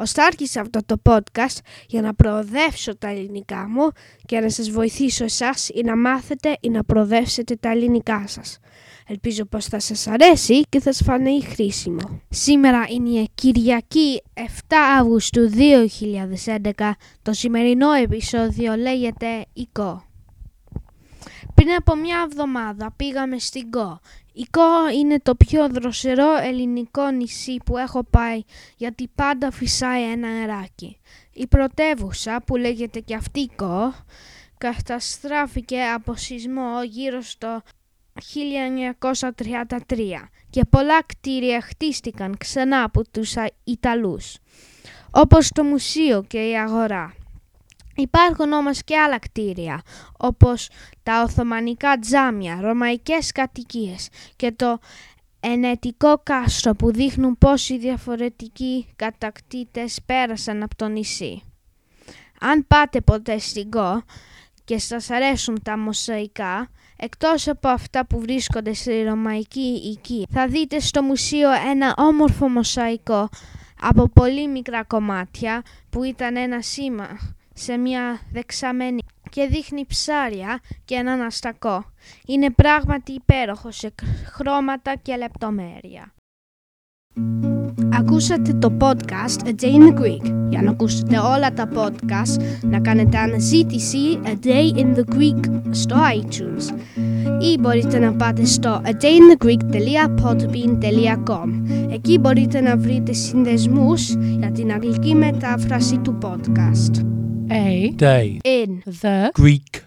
Ωστά άρχισα αυτό το podcast για να προοδεύσω τα ελληνικά μου και να σας βοηθήσω εσάς ή να μάθετε ή να προοδεύσετε τα ελληνικά σας. Ελπίζω πως θα σας αρέσει και θα σας φανεί χρήσιμο. Σήμερα είναι η Κυριακή 7 Αυγούστου 2011. Το σημερινό επεισόδιο λέγεται «Ικό». Πριν από μια εβδομάδα πήγαμε στην Κο. Η Κο είναι το πιο δροσερό ελληνικό νησί που έχω πάει γιατί πάντα φυσάει ένα νεράκι. Η πρωτεύουσα που λέγεται και αυτή Κο καταστράφηκε από σεισμό γύρω στο 1933 και πολλά κτίρια χτίστηκαν ξανά από τους Ιταλούς, όπως το μουσείο και η αγορά. Υπάρχουν όμως και άλλα κτίρια, όπως τα Οθωμανικά τζάμια, ρωμαϊκές κατοικίες και το ενετικό κάστρο που δείχνουν πόσοι διαφορετικοί κατακτήτες πέρασαν από το νησί. Αν πάτε ποτέ στην Κο και σας αρέσουν τα μοσαϊκά, εκτός από αυτά που βρίσκονται στη ρωμαϊκή οική, θα δείτε στο μουσείο ένα όμορφο μοσαϊκό από πολύ μικρά κομμάτια που ήταν ένα σήμα σε μια δεξαμένη και δείχνει ψάρια και έναν αστακό. Είναι πράγματι υπέροχο σε χρώματα και λεπτομέρεια. Ακούσατε το podcast A Day in the Greek. Για να ακούσετε όλα τα podcast, να κάνετε αναζήτηση A Day in the Greek στο iTunes. Ή μπορείτε να πάτε στο adayinthegreek.podbean.com Εκεί μπορείτε να βρείτε συνδεσμούς για την αγγλική μετάφραση του podcast. A day. In the Greek